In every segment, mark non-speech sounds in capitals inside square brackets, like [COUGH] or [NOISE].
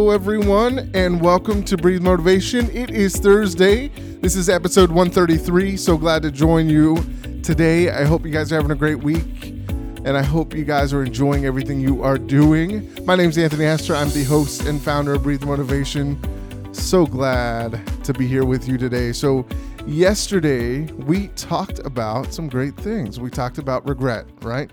Hello, everyone, and welcome to Breathe Motivation. It is Thursday. This is episode 133. So glad to join you today. I hope you guys are having a great week, and I hope you guys are enjoying everything you are doing. My name is Anthony Astor. I'm the host and founder of Breathe Motivation. So glad to be here with you today. So, yesterday we talked about some great things. We talked about regret, right?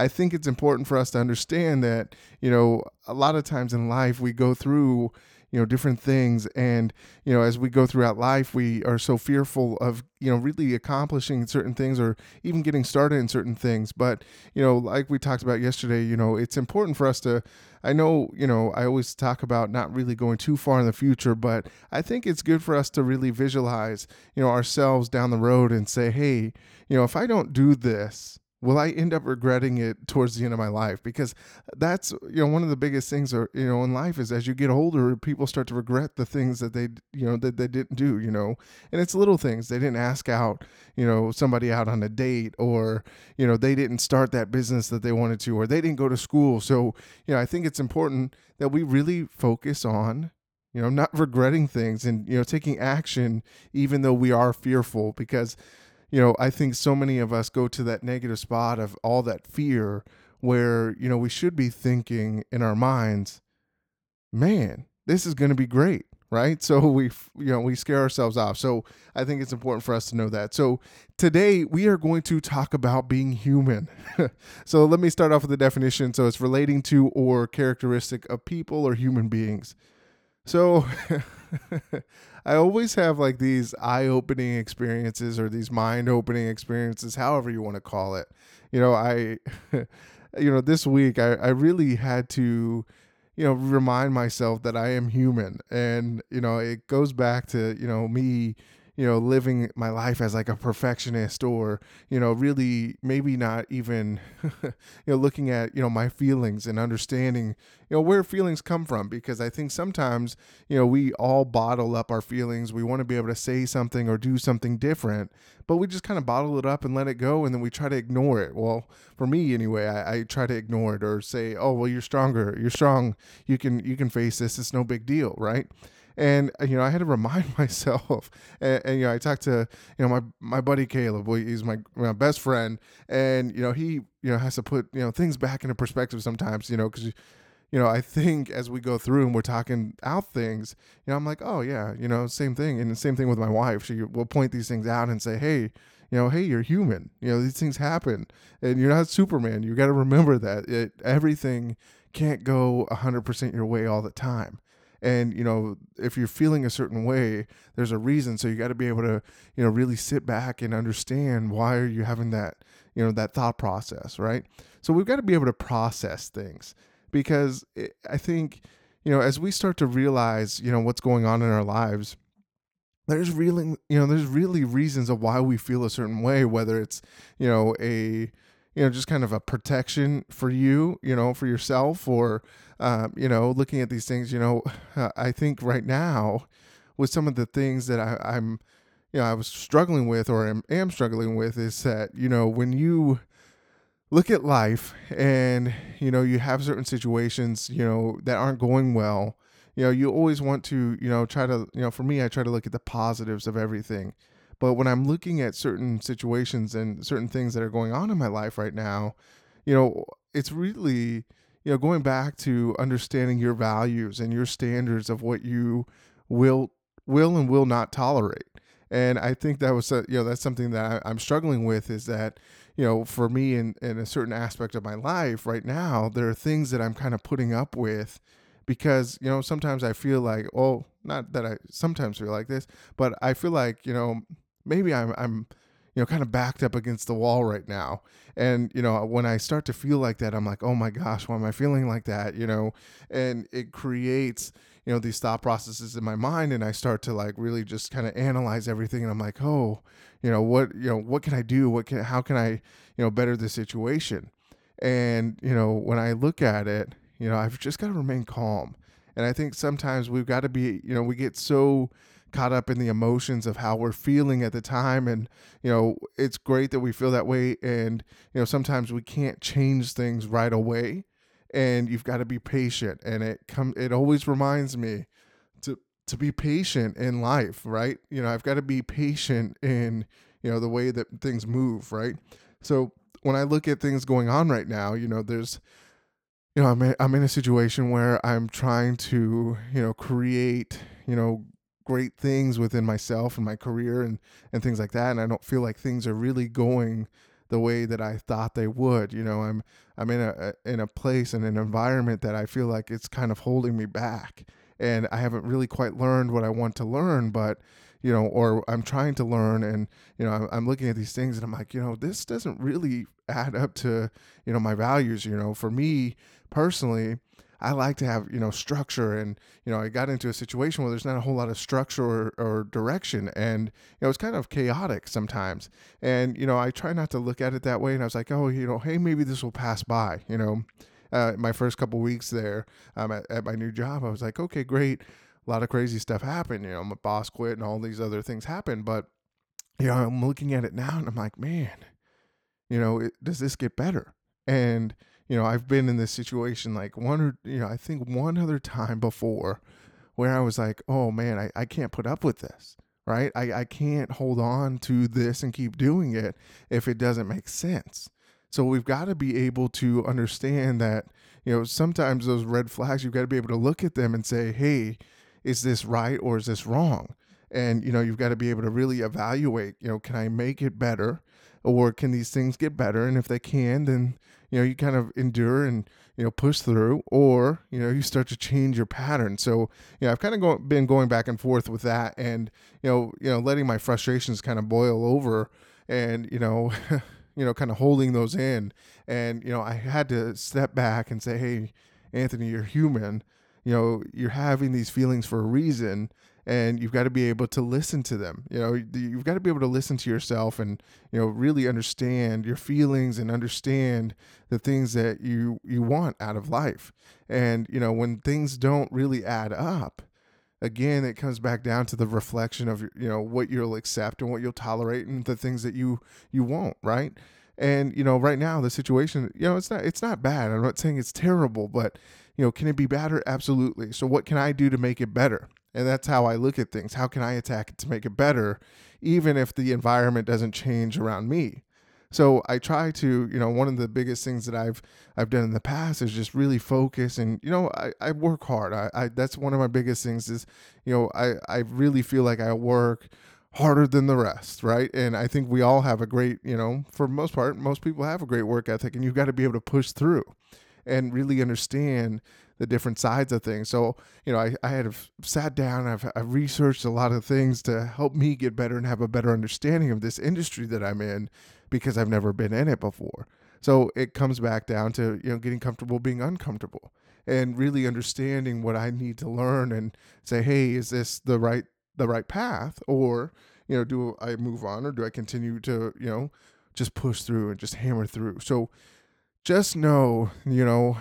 I think it's important for us to understand that, you know, a lot of times in life we go through, you know, different things. And, you know, as we go throughout life, we are so fearful of, you know, really accomplishing certain things or even getting started in certain things. But, you know, like we talked about yesterday, you know, it's important for us to, I know, you know, I always talk about not really going too far in the future, but I think it's good for us to really visualize, you know, ourselves down the road and say, hey, you know, if I don't do this, will I end up regretting it towards the end of my life? Because that's you know one of the biggest things are you know in life is as you get older, people start to regret the things that they you know that they didn't do. You know, and it's little things they didn't ask out you know somebody out on a date, or you know they didn't start that business that they wanted to, or they didn't go to school. So you know I think it's important that we really focus on you know not regretting things and you know taking action even though we are fearful because you know, I think so many of us go to that negative spot of all that fear where, you know, we should be thinking in our minds, man, this is going to be great, right? So [LAUGHS] we, you know, we scare ourselves off. So I think it's important for us to know that. So today we are going to talk about being human. [LAUGHS] so let me start off with the definition. So it's relating to or characteristic of people or human beings. So [LAUGHS] [LAUGHS] I always have like these eye opening experiences or these mind opening experiences, however you want to call it. You know, I, [LAUGHS] you know, this week I, I really had to, you know, remind myself that I am human. And, you know, it goes back to, you know, me you know, living my life as like a perfectionist or, you know, really maybe not even, [LAUGHS] you know, looking at, you know, my feelings and understanding, you know, where feelings come from. Because I think sometimes, you know, we all bottle up our feelings. We want to be able to say something or do something different, but we just kind of bottle it up and let it go. And then we try to ignore it. Well, for me anyway, I, I try to ignore it or say, oh, well, you're stronger. You're strong. You can, you can face this. It's no big deal. Right. And uh, you know, I had to remind myself. And, and, you know, I talked to you know my my buddy Caleb. He's my, my best friend, and you know, he you know has to put you know things back into perspective sometimes. You know, because you know, I think as we go through and we're talking out things, you know, I'm like, oh yeah, you know, same thing, and the same thing with my wife. She will point these things out and say, hey, you know, hey, you're human. You know, these things happen, and you're not Superman. You got to remember that it, everything can't go 100% your way all the time and you know if you're feeling a certain way there's a reason. So you got to be able to you know really sit back and understand why are you having that you know that thought process right? So we've got to be able to process things because it, i think you know as we start to realize you know what's going on in our lives there's really you know there's really reasons of why we feel a certain way whether it's you know a you know just kind of a protection for you you know for yourself or um, you know, looking at these things, you know, I think right now with some of the things that I, I'm, you know, I was struggling with or am, am struggling with is that, you know, when you look at life and, you know, you have certain situations, you know, that aren't going well, you know, you always want to, you know, try to, you know, for me, I try to look at the positives of everything. But when I'm looking at certain situations and certain things that are going on in my life right now, you know, it's really, you know, going back to understanding your values and your standards of what you will will and will not tolerate. And I think that was, a, you know, that's something that I, am struggling with is that, you know, for me in, in a certain aspect of my life right now, there are things that I'm kind of putting up with because, you know, sometimes I feel like, oh, not that I sometimes feel like this, but I feel like, you know, maybe I'm, I'm, you know, kind of backed up against the wall right now. And, you know, when I start to feel like that, I'm like, oh my gosh, why am I feeling like that? You know, and it creates, you know, these thought processes in my mind. And I start to like really just kind of analyze everything. And I'm like, oh, you know, what, you know, what can I do? What can, how can I, you know, better the situation? And, you know, when I look at it, you know, I've just got to remain calm. And I think sometimes we've got to be, you know, we get so, caught up in the emotions of how we're feeling at the time and you know it's great that we feel that way and you know sometimes we can't change things right away and you've got to be patient. And it come it always reminds me to to be patient in life, right? You know, I've got to be patient in you know the way that things move, right? So when I look at things going on right now, you know, there's you know, I'm in, I'm in a situation where I'm trying to, you know, create, you know, great things within myself and my career and and things like that and I don't feel like things are really going the way that I thought they would. You know, I'm I'm in a in a place and an environment that I feel like it's kind of holding me back and I haven't really quite learned what I want to learn, but you know, or I'm trying to learn and, you know, I'm, I'm, looking at these things and I'm like, you know, this doesn't really add up to, you know, my values. You know, for me personally, I like to have, you know, structure and, you know, I got into a situation where there's not a whole lot of structure or, or direction and, you know, kind of chaotic sometimes. And, you know, I try not to look at it that way. And I was like, oh, you know, hey, maybe this will pass by, you know. Uh, my first couple weeks there um, at, at my new job, I was like, okay, great a lot of crazy stuff happened. You know, my boss quit and all these other things happened. But, you know, I'm looking at it now and I'm like, man, you know, it, does this get better? And, you know, I've been in this situation like one or, you know, I think one other time before where I was like, oh man, I, I can't put up with this, right? I, I can't hold on to this and keep doing it if it doesn't make sense. So we've got to be able to understand that, you know, sometimes those red flags, you've got to be able to look at them and say, hey, is this right or is this wrong? And you know, you've got to be able to really evaluate, you know, can I make it better or can these things get better? And if they can, then you know, you kind of endure and you know push through or you know you start to change your pattern. So you know i've kind of go, been going back and forth with that and you know you know letting my frustrations kind of boil over and you know [LAUGHS] you know kind of holding those in. And you know i had to step back and say hey anthony you're human. You know you're having these feelings for a reason and you've got to be able to listen to them you know you've got to be able to listen to yourself and you know really understand your feelings and understand the things that you you want out of life and you know when things don't really add up again it comes back down to the reflection of you know what you'll accept and what you'll tolerate and the things that you you won't right and you know right now the situation you know it's not it's not bad i'm not saying it's terrible but you know, can it be better? Absolutely. So what can I do to make it better? And that's how I look at things. How can I attack it to make it better, even if the environment doesn't change around me? So I try to, you know, one of the biggest things that I've I've done in the past is just really focus and you know, I, I work hard. I, I that's one of my biggest things is, you know, I, I really feel like I work harder than the rest, right? And I think we all have a great, you know, for most part, most people have a great work ethic and you've got to be able to push through and really understand the different sides of things. So, you know, I, I had sat down, I've, I've researched a lot of things to help me get better and have a better understanding of this industry that I'm in because I've never been in it before. So it comes back down to, you know, getting comfortable being uncomfortable and really understanding what I need to learn and say, hey, is this the right the right path? Or, you know, do I move on or do I continue to, you know, just push through and just hammer through? So just know, you know,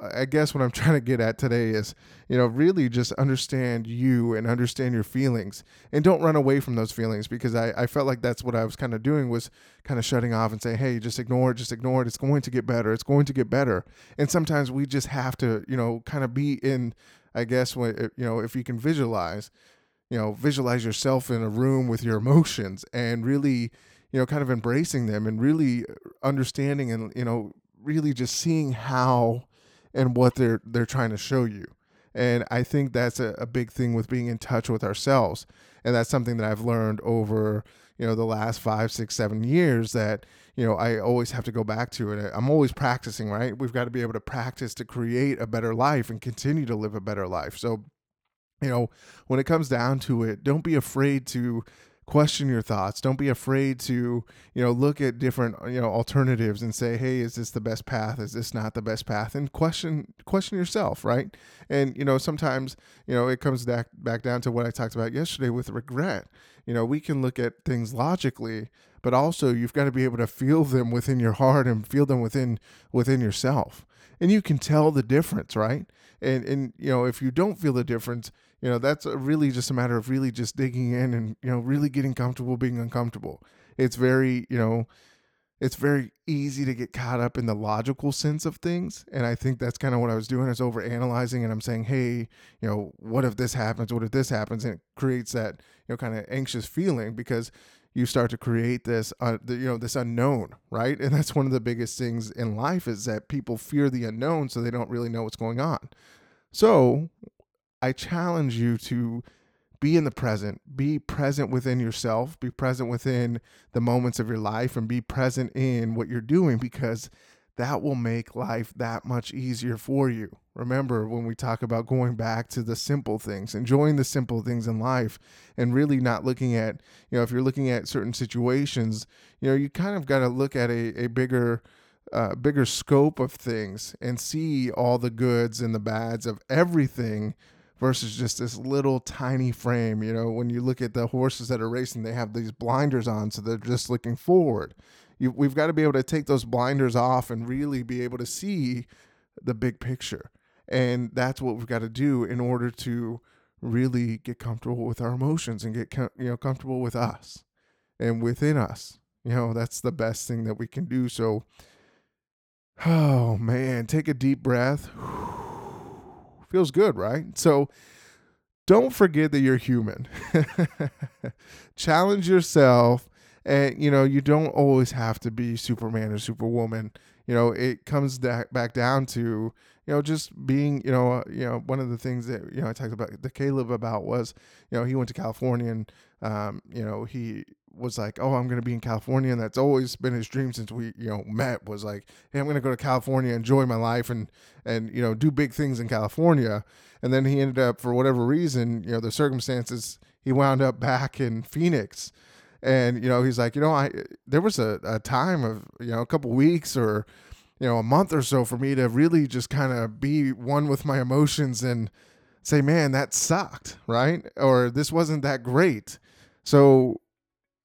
I guess what I'm [LAUGHS] trying to get at today is, you know, really just understand you and understand your feelings and don't run away from those feelings because I, I felt like that's what I was kind of doing was kind of shutting off and saying, hey, just ignore it, just ignore it. It's going to get better. It's going to get better. And sometimes we just have to, you know, kind of be in, I guess, when, you know, if you can visualize, you know, visualize yourself in a room with your emotions and really, you know, kind of embracing them and really uh, understanding and, you know, really just seeing how and what they're they're trying to show you. And I think that's a, a big thing with being in touch with ourselves. And that's something that I've learned over, you know, the last five, six, seven years that, you know, I always have to go back to it. I'm always practicing, right? We've got to be able to practice to create a better life and continue to live a better life. So, you know, when it comes down to it, don't be afraid to question your thoughts. Don't be afraid to you know look at different you know alternatives and say hey is this the best path? Is this not the best path? And question question yourself right? And you know sometimes you know it comes back back down to what i talked about yesterday with regret. You know we can look at things logically but also you've got to be able to feel them within your heart and feel them within within yourself. And you can tell the difference right? And and you know if you don't feel the difference you know that's really just a matter of really just digging in and you know really getting comfortable being uncomfortable it's very you know it's very easy to get caught up in the logical sense of things. And I think that's kind of what I was doing. I was over analyzing and I'm saying, hey, you know, what if this happens? What if this happens? And it creates that, you know, kind of anxious feeling because you start to create this, uh, the, you know, this unknown, right? And that's one of the biggest things in life is that people fear the unknown, so they don't really know what's going on. So I challenge you to be in the present, be present within yourself, be present within the moments of your life, and be present in what you're doing because that will make life that much easier for you. Remember when we talk about going back to the simple things, enjoying the simple things in life, and really not looking at, you know, if you're looking at certain situations, you know, you kind of got to look at a, a bigger, uh, bigger scope of things and see all the goods and the bads of everything versus just this little tiny frame. You know, when you look at the horses that are racing, they have these blinders on, so they're just looking forward. You, we've got to be able to take those blinders off and really be able to see the big picture. And that's what we've got to do in order to really get comfortable with our emotions and get you know comfortable with us and within us. You know, that's the best thing that we can do. So, oh man, take a deep breath. Feels good, right? So don't forget that you're human. [LAUGHS] Challenge yourself. And, you know, you don't always have to be Superman or Superwoman. You know, it comes back down to, you know, just being, you know, uh, you know, one of the things that, you know, I talked about the Caleb about was, you know, he went to California and, um, you know, he was like, "Oh, I'm to be in California," and that's always been his dream since we, you know, met. Was like, "Hey, I'm to go to California, enjoy my life, and and you know, do big things in California." And then he ended up, for whatever reason, you know, the circumstances, he wound up back in Phoenix, and you know, he's like, you know, I there was a, a time of you know a couple weeks or you know a month or so for me to really just kind of be one with my emotions and say, man, that sucked, right? Or this wasn't that great. So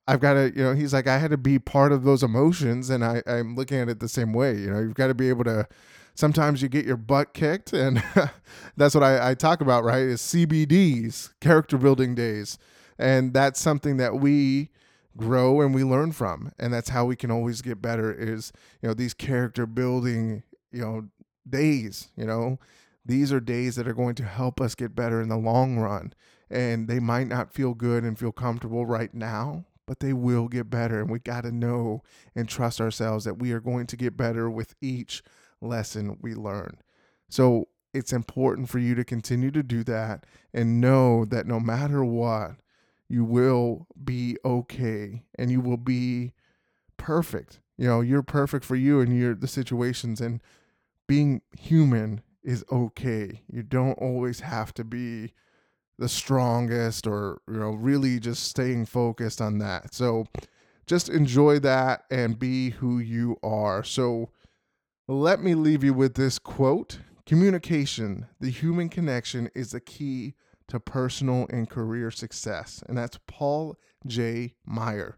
I've got to, you know, he's like, I had to be part of those emotions, and I, I'm looking at it the same way. You know, you've got to be able to. Sometimes you get your butt kicked, and [LAUGHS] that's what I, I talk about, right? Is CBDs, character building days, and that's something that we grow and we learn from, and that's how we can always get better. Is you know these character building, you know, days. You know, these are days that are going to help us get better in the long run, and they might not feel good and feel comfortable right now, but they will get better. And we got to know and trust ourselves that we are going to get better with each lesson we learn. So it's important for you to continue to do that and know that no matter what, you will be okay and you will be perfect. You know, you're perfect for you and your the situations and being human is okay. You don't always have to be the strongest or you know really just staying focused on that. So just enjoy that and be who you are. So let me leave you with this quote communication the human connection is the key to personal and career success and that's paul j. Meyer.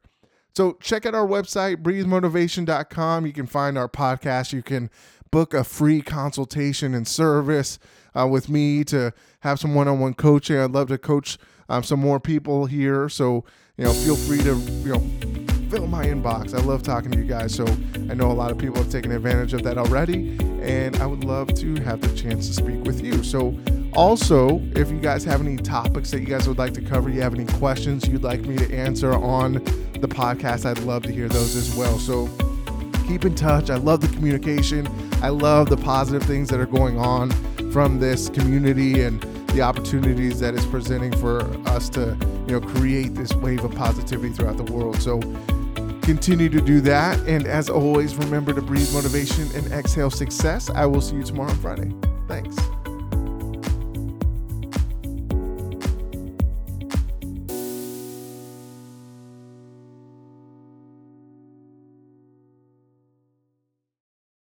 So check out our website breathemotivation.com you can find our podcast. You can book a free consultation and service uh, with me to have some one-on-one coaching. I'd love to coach um, some more people here. So you know, feel free to you know fill my inbox. I love talking to you guys. So I know a lot of people have taken advantage of that already, and I would love to have the chance to speak with you. So also, if you guys have any topics that you guys would like to cover, you have any questions you'd like me to answer on the podcast, I'd love to hear those as well. So keep in touch. I love the communication. I love the positive things that are going on from this community and the opportunities that it's presenting for us to, you know, create this wave of positivity throughout the world. So continue to do that. And as always, remember to breathe motivation and exhale success. I will see you tomorrow on Friday. Thanks.